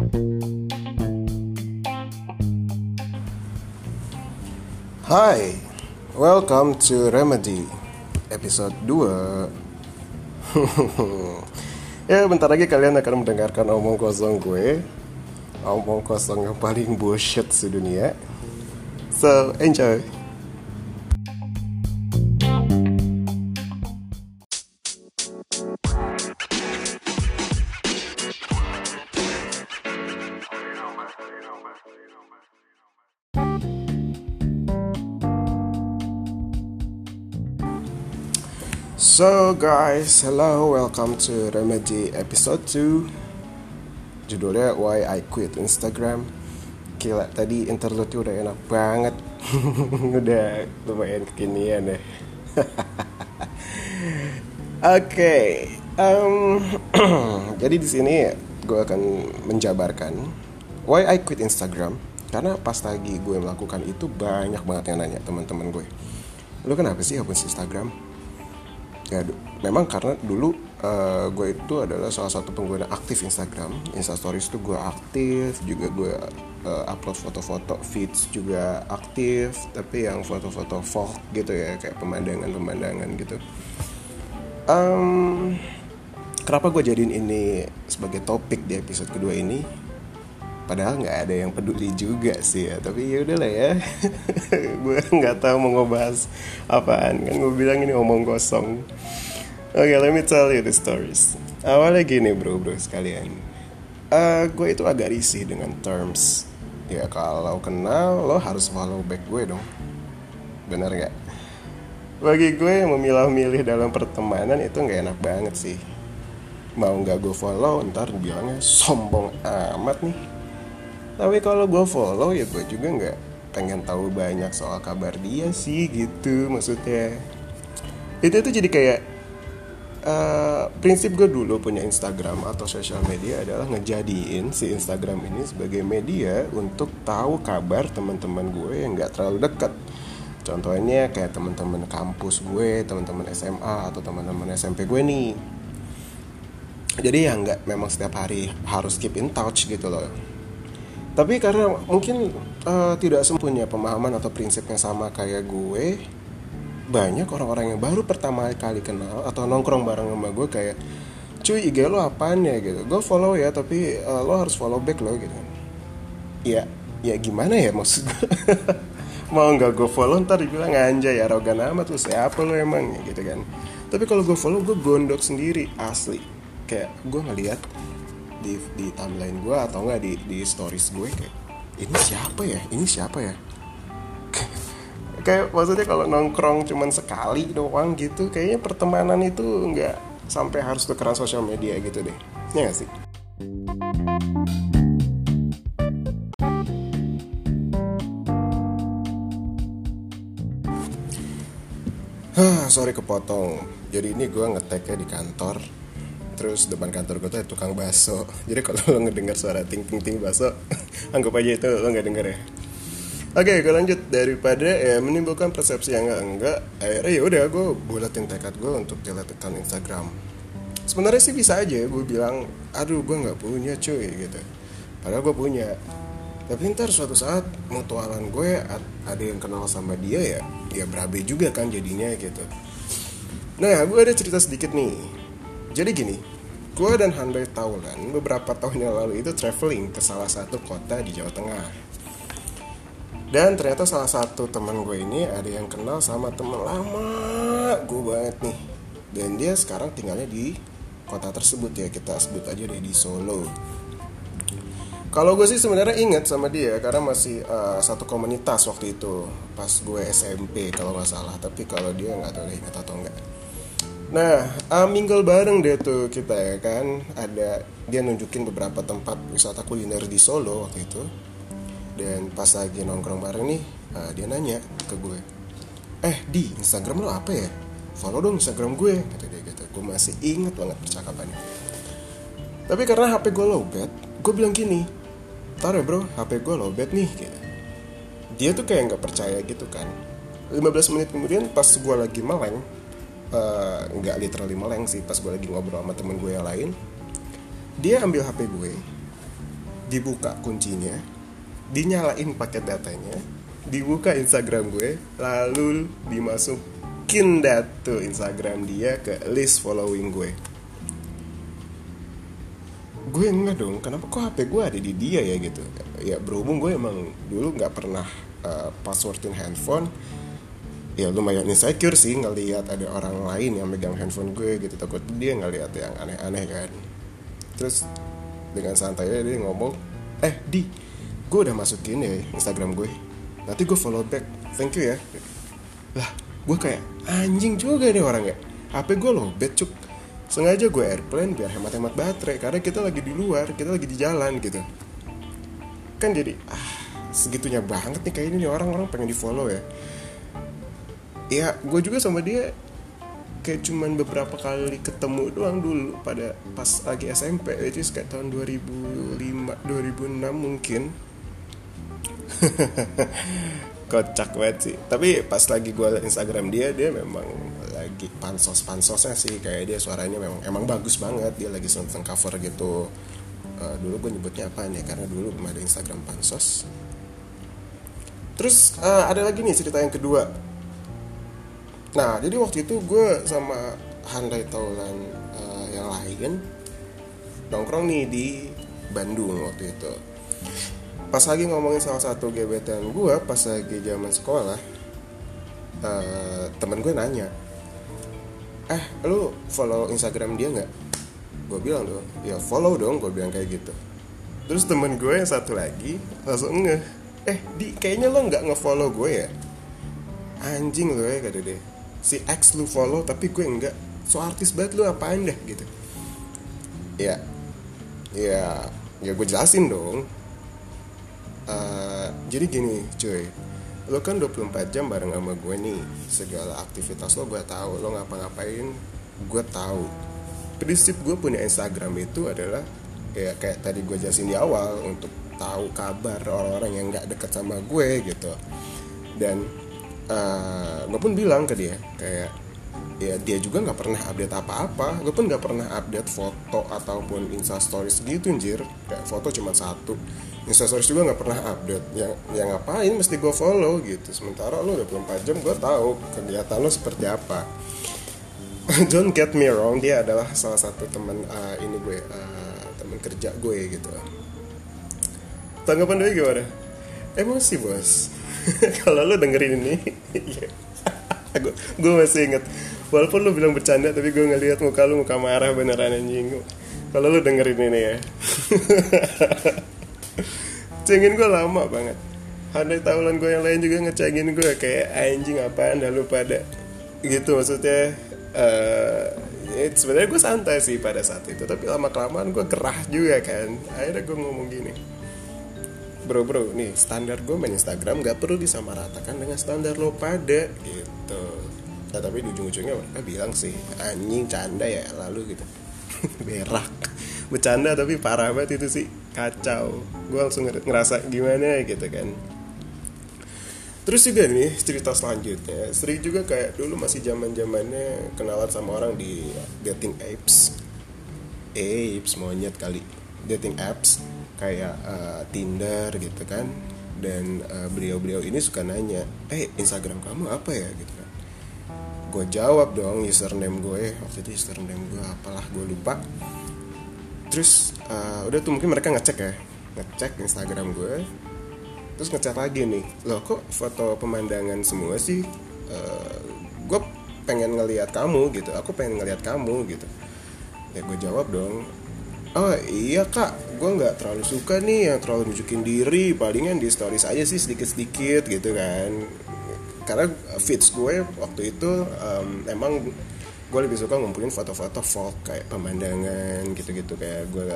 Hai, welcome to Remedy episode 2 Ya bentar lagi kalian akan mendengarkan omong kosong gue. Omong kosong yang paling bullshit sedunia. So, enjoy So guys, hello, welcome to Remedy episode 2 Judulnya Why I Quit Instagram. Gila, tadi interlude udah enak banget. Udah lumayan kekinian deh Oke, um, jadi di sini gue akan menjabarkan Why I Quit Instagram. Karena pas lagi gue melakukan itu banyak banget yang nanya teman-teman gue. Lu kenapa sih hapus Instagram? Ya memang karena dulu uh, gue itu adalah salah satu pengguna aktif Instagram. Instastories itu gue aktif juga gue uh, upload foto-foto feeds juga aktif tapi yang foto-foto vlog gitu ya kayak pemandangan-pemandangan gitu. Um, kenapa gue jadiin ini sebagai topik di episode kedua ini padahal nggak ada yang peduli juga sih ya. Tapi ya udahlah ya. Gue nggak tahu mau ngebahas apaan. Kan gue bilang ini omong kosong. Oke okay, let me tell you the stories. Awalnya gini bro bro sekalian. Uh, gue itu agak risih dengan terms. Ya kalau kenal lo harus follow back gue dong. Bener gak bagi gue yang memilah-milih dalam pertemanan itu nggak enak banget sih. Mau nggak gue follow ntar bilangnya sombong amat nih tapi kalau gue follow ya gue juga nggak pengen tahu banyak soal kabar dia sih gitu maksudnya. Itu tuh jadi kayak uh, prinsip gue dulu punya Instagram atau sosial media adalah ngejadiin si Instagram ini sebagai media untuk tahu kabar teman-teman gue yang nggak terlalu dekat contohnya kayak teman-teman kampus gue teman-teman SMA atau teman-teman SMP gue nih. Jadi ya nggak memang setiap hari harus keep in touch gitu loh tapi karena mungkin uh, tidak semuanya pemahaman atau prinsip yang sama kayak gue banyak orang-orang yang baru pertama kali kenal atau nongkrong bareng sama gue kayak cuy IG lo apaan ya? gitu. Gue follow ya tapi uh, lo harus follow back lo gitu. Ya ya gimana ya maksud gue? Mau nggak gue follow ntar dibilang anjay arogan amat tuh siapa lo emang? Ya gitu kan. Tapi kalau gue follow gue gondok sendiri asli. Kayak gue ngeliat di di timeline gue atau enggak di di stories gue kayak ini siapa ya? Ini siapa ya? Kayak maksudnya kalau nongkrong cuman sekali doang gitu kayaknya pertemanan itu nggak sampai harus tukeran sosial media gitu deh. Ya gak sih? Sorry kepotong. Jadi ini gue ngeteknya di kantor terus depan kantor gue tuh ada tukang baso jadi kalau lo ngedengar suara ting ting ting baso anggap aja itu lo nggak denger ya Oke, gue lanjut daripada ya menimbulkan persepsi yang enggak enggak. Akhirnya ya udah gue bulatin tekad gue untuk delete account Instagram. Sebenarnya sih bisa aja gue bilang, aduh gue nggak punya cuy gitu. Padahal gue punya. Tapi ntar suatu saat mutualan gue ada yang kenal sama dia ya, ya berabe juga kan jadinya gitu. Nah, gue ada cerita sedikit nih jadi gini, gue dan Handai Taulan beberapa tahun yang lalu itu traveling ke salah satu kota di Jawa Tengah. Dan ternyata salah satu teman gue ini ada yang kenal sama teman lama gue banget nih. Dan dia sekarang tinggalnya di kota tersebut ya kita sebut aja deh di Solo. Kalau gue sih sebenarnya inget sama dia karena masih uh, satu komunitas waktu itu pas gue SMP kalau nggak salah. Tapi kalau dia nggak tahu deh atau enggak. Nah, uh, mingle bareng deh tuh kita ya kan. Ada dia nunjukin beberapa tempat wisata kuliner di Solo waktu itu. Dan pas lagi nongkrong bareng nih, uh, dia nanya ke gue. Eh, di Instagram lo apa ya? Follow dong Instagram gue, kata dia gitu. Gue masih inget banget percakapannya. Tapi karena HP gue lowbat, gue bilang gini, Ntar ya bro, HP gue lowbat nih, gitu. Dia tuh kayak nggak percaya gitu kan. 15 menit kemudian pas gue lagi meleng, nggak uh, literally meleng sih pas gue lagi ngobrol sama temen gue yang lain. Dia ambil HP gue dibuka kuncinya dinyalain paket datanya dibuka Instagram gue lalu dimasukin datu Instagram dia ke list following gue. Gue enggak dong kenapa kok HP gue ada di dia ya gitu? Ya berhubung gue emang dulu nggak pernah uh, passwordin handphone ya lumayan insecure sih ngelihat ada orang lain yang megang handphone gue gitu. Takut dia ngelihat yang aneh-aneh kan. Terus dengan santai dia ngomong eh di gue udah masukin ya Instagram gue. Nanti gue follow back. Thank you ya. Lah gue kayak anjing juga nih orang ya. HP gue lobet cuk. Sengaja gue airplane biar hemat-hemat baterai karena kita lagi di luar kita lagi di jalan gitu. Kan jadi ah segitunya banget nih kayak ini nih orang-orang pengen di follow ya ya gue juga sama dia kayak cuman beberapa kali ketemu doang dulu pada pas lagi SMP itu kayak tahun 2005 2006 mungkin. Kocak banget sih. Tapi pas lagi gue Instagram dia dia memang lagi pansos pansosnya sih. Kayak dia suaranya memang emang bagus banget. Dia lagi seneng cover gitu. Uh, dulu gue nyebutnya apa nih karena dulu belum ada Instagram pansos. Terus uh, ada lagi nih cerita yang kedua nah jadi waktu itu gue sama handai taulan uh, yang lain nongkrong nih di Bandung waktu itu. Pas lagi ngomongin salah satu gebetan gue pas lagi zaman sekolah uh, temen gue nanya eh lu follow Instagram dia nggak? Gue bilang dong ya follow dong gue bilang kayak gitu. Terus temen gue yang satu lagi langsung nge eh di kayaknya lo nggak ngefollow gue ya? Anjing lo ya kata dia si X lu follow tapi gue enggak. So artis banget lu apaan dah gitu. Ya ya ya gue jelasin dong. Uh, jadi gini cuy. Lo kan 24 jam bareng sama gue nih. Segala aktivitas lo gue tahu lo ngapa-ngapain gue tahu. Prinsip gue punya Instagram itu adalah ya kayak tadi gue jelasin di awal untuk tahu kabar orang-orang yang nggak deket sama gue gitu. Dan uh, eh, gue pun bilang ke dia kayak ya dia juga nggak pernah update apa-apa. Gue pun nggak pernah update foto ataupun insta stories gitu anjir. Kayak foto cuma satu. Insta stories juga nggak pernah update. Yang yang ngapain mesti gue follow gitu. Sementara lo 24 jam gue tahu kegiatan lo seperti apa. Don't get me wrong dia adalah salah satu teman uh, ini gue uh, teman kerja gue gitu. Tanggapan dia gimana? Emosi bos kalau lo dengerin ini gue gue masih inget walaupun lo bilang bercanda tapi gue ngeliat muka lo muka marah beneran anjing. Kalau lo dengerin ini ya. Cengin gue lama banget. Ada tahunan gue yang lain juga ngecengin gue kayak anjing apaan dah lu pada? Gitu maksudnya. Uh, sebenarnya gue santai sih pada saat itu tapi lama kelamaan gue gerah juga kan. Akhirnya gue ngomong gini bro bro nih standar gue main Instagram gak perlu disamaratakan dengan standar lo pada gitu. Nah tapi di ujung-ujungnya mereka bilang sih anjing canda ya lalu gitu. Berak. Bercanda tapi parah banget itu sih. Kacau. Gue langsung ngerasa gimana gitu kan. Terus juga nih cerita selanjutnya. Sering juga kayak dulu masih zaman zamannya kenalan sama orang di dating apps. Apps monyet kali. Dating apps kayak uh, Tinder gitu kan. Dan beliau beliau-beliau ini suka nanya eh Instagram kamu apa ya? Gitu kan. Gue jawab dong username gue. Waktu itu username gue apalah gue lupa. Terus uh, udah tuh mungkin mereka ngecek ya. Ngecek Instagram gue. Terus ngecek lagi nih loh kok foto pemandangan semua sih? Uh, gue pengen ngelihat kamu gitu. Aku pengen ngelihat kamu gitu. Ya gue jawab dong oh iya kak. Gue nggak terlalu suka nih yang terlalu nunjukin diri. Palingan di stories aja sih sedikit sedikit gitu kan. Karena fits gue waktu itu um, emang gue lebih suka ngumpulin foto-foto folk kayak pemandangan gitu-gitu. Kayak gue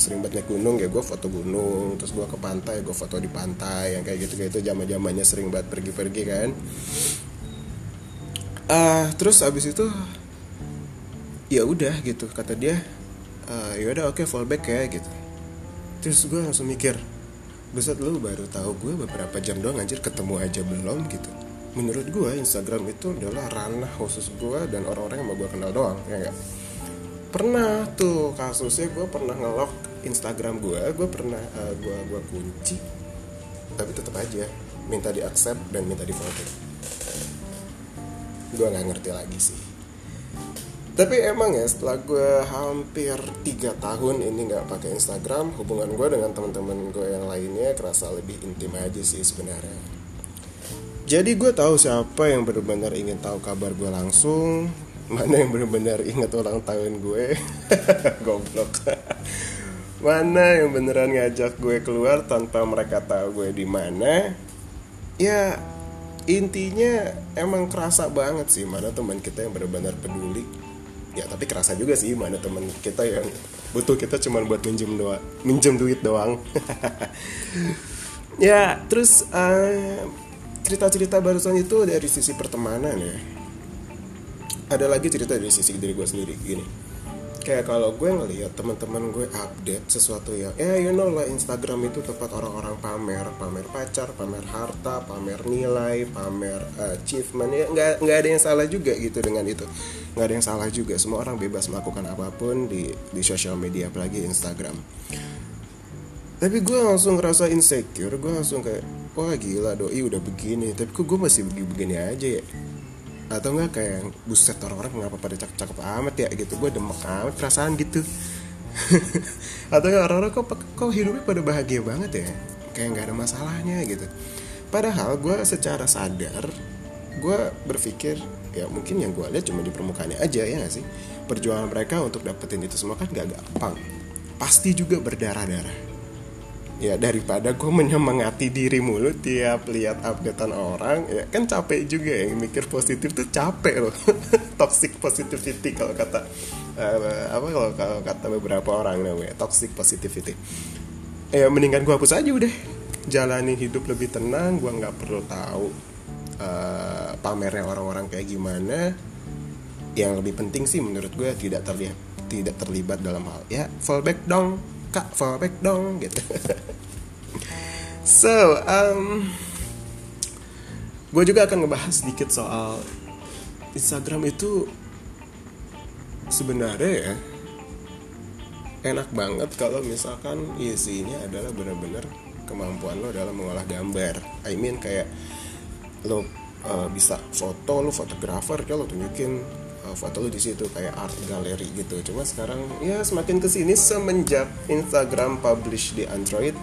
sering banget naik gunung ya gue foto gunung. Terus gue ke pantai gue foto di pantai yang kayak gitu-gitu. Zaman zamannya sering banget pergi-pergi kan. Uh, terus abis itu ya udah gitu kata dia uh, ya udah oke okay, fallback ya gitu. Terus gue langsung mikir Buset lu baru tahu gue beberapa jam doang anjir ketemu aja belum gitu. Menurut gue Instagram itu adalah ranah khusus gue dan orang-orang yang mau gue kenal doang ya gak? pernah tuh kasusnya gue pernah ngelok Instagram gue gue pernah uh, gue gue kunci tapi tetap aja minta di accept dan minta di foto gue nggak ngerti lagi sih tapi emang ya setelah gue hampir tiga tahun ini nggak pakai Instagram hubungan gue dengan teman-teman gue yang lainnya kerasa lebih intim aja sih sebenarnya. Jadi gue tahu siapa yang benar-benar ingin tahu kabar gue langsung mana yang benar-benar ingat ulang tahun gue. Goblok. Mana yang beneran ngajak gue keluar tanpa mereka tahu gue di mana. Ya intinya emang kerasa banget sih mana teman kita yang benar-benar peduli ya tapi kerasa juga sih mana teman kita yang butuh kita cuma buat minjem doang minjem duit doang. Ya terus uh, cerita-cerita barusan itu dari sisi pertemanan ya. Ada lagi cerita dari sisi diri gue sendiri gini. Kayak kalau gue ngeliat teman-teman gue update sesuatu yang ya you know lah Instagram itu tempat orang-orang pamer pamer pacar pamer harta pamer nilai pamer uh, achievement ya nggak nggak ada yang salah juga gitu dengan itu nggak ada yang salah juga. Semua orang bebas melakukan apa pun di di sosial media apalagi Instagram. Tapi gue langsung ngerasa insecure. Gue langsung kayak wah gila doi udah begini. Tapi kok gue masih begini-begini aja ya? Atau enggak kayak buset orang-orang mengapa pada cakep-cakep amat ya? Gitu. Gue demek amat perasaan gitu. Atau enggak orang-orang kok kok hidupnya pada bahagia banget ya? Kayak nggak ada masalahnya gitu. Padahal gue secara sadar gue berpikir ya mungkin yang gue lihat cuma di permukaannya aja ya gak sih? Perjuangan mereka untuk dapetin itu semua kan gak gampang. Pasti juga berdarah-darah. Ya daripada gue menyemangati diri mulu tiap lihat updatean orang ya kan capek juga ya mikir positif tuh capek loh. Toxic positivity kalau kata uh, apa kalau kalau kata beberapa orang namanya toxic positivity. Ya mendingan gue hapus aja udah. Jalani hidup lebih tenang gue nggak perlu tahu uh, pamernya orang-orang kayak gimana yang lebih penting sih menurut gue tidak terlihat tidak terlibat dalam hal. Ya fallback dong kak fallback dong gitu. So um, gue juga akan ngebahas sedikit soal Instagram itu sebenarnya ya enak banget kalau misalkan isinya adalah benar-benar kemampuan lo dalam mengolah gambar. I mean kayak lo uh, bisa foto lo fotografer kalau tunjukin Uh, foto lu di situ kayak art gallery gitu. Cuma sekarang ya semakin ke sini semenjak Instagram publish di Android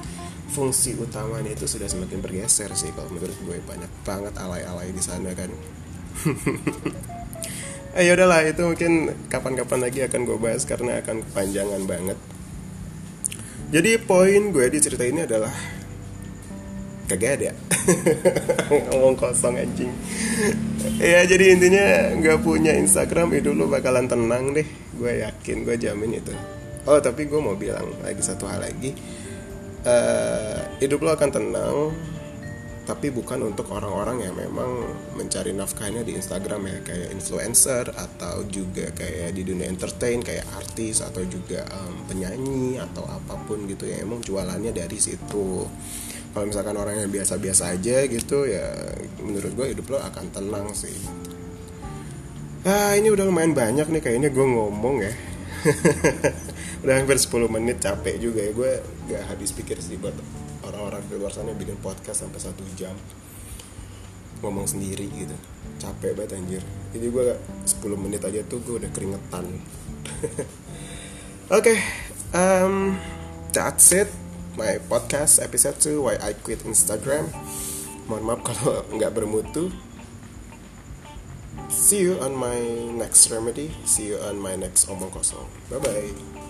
fungsi utamanya itu sudah semakin bergeser sih kalau menurut gue. Banyak banget alay-alay di sana kan. Eh udahlah itu mungkin kapan-kapan lagi akan gue bahas karena akan kepanjangan banget. Jadi poin gue di cerita ini adalah kagak ada. Ngomong kosong anjing. Ya jadi intinya nggak punya Instagram hidup lu bakalan tenang deh. Gue yakin gue jamin itu. Oh tapi gue mau bilang lagi satu hal lagi. Uh, hidup lo akan tenang tapi bukan untuk orang-orang yang memang mencari nafkahnya di Instagram ya. Kayak influencer atau juga kayak di dunia entertain kayak artis atau juga um, penyanyi atau apa pun gitu ya. Emang jualannya dari situ kalau misalkan orang yang biasa-biasa aja gitu ya menurut gue hidup lo akan tenang sih. Ah ini udah lumayan banyak nih kayaknya gue ngomong ya. Udah hampir 10 menit capek juga ya. Gue gak habis pikir sih buat orang-orang di luar sana bikin podcast sampai satu jam ngomong sendiri gitu. Capek banget anjir. Jadi gue 10 menit aja tuh gue udah keringetan. Oke okay, um, that's it my podcast episode 2 Why I Quit Instagram. Mohon maaf kalau nggak bermutu. See you on my next remedy. See you on my next omong kosong. Bye bye